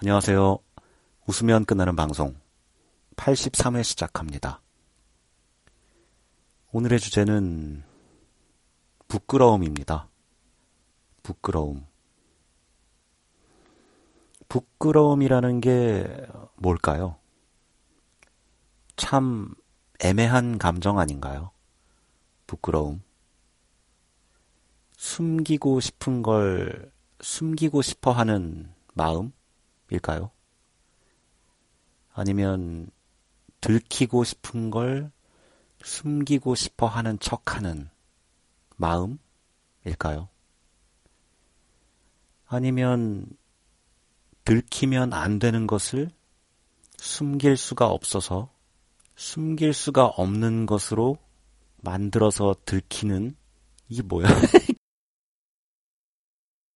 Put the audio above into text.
안녕하세요. 웃으면 끝나는 방송 83회 시작합니다. 오늘의 주제는 부끄러움입니다. 부끄러움. 부끄러움이라는 게 뭘까요? 참 애매한 감정 아닌가요? 부끄러움. 숨기고 싶은 걸 숨기고 싶어 하는 마음 일까요? 아니면 들키고 싶은 걸 숨기고 싶어 하는 척 하는 마음일까요? 아니면 들키면 안 되는 것을 숨길 수가 없어서 숨길 수가 없는 것으로 만들어서 들키는 이게 뭐야?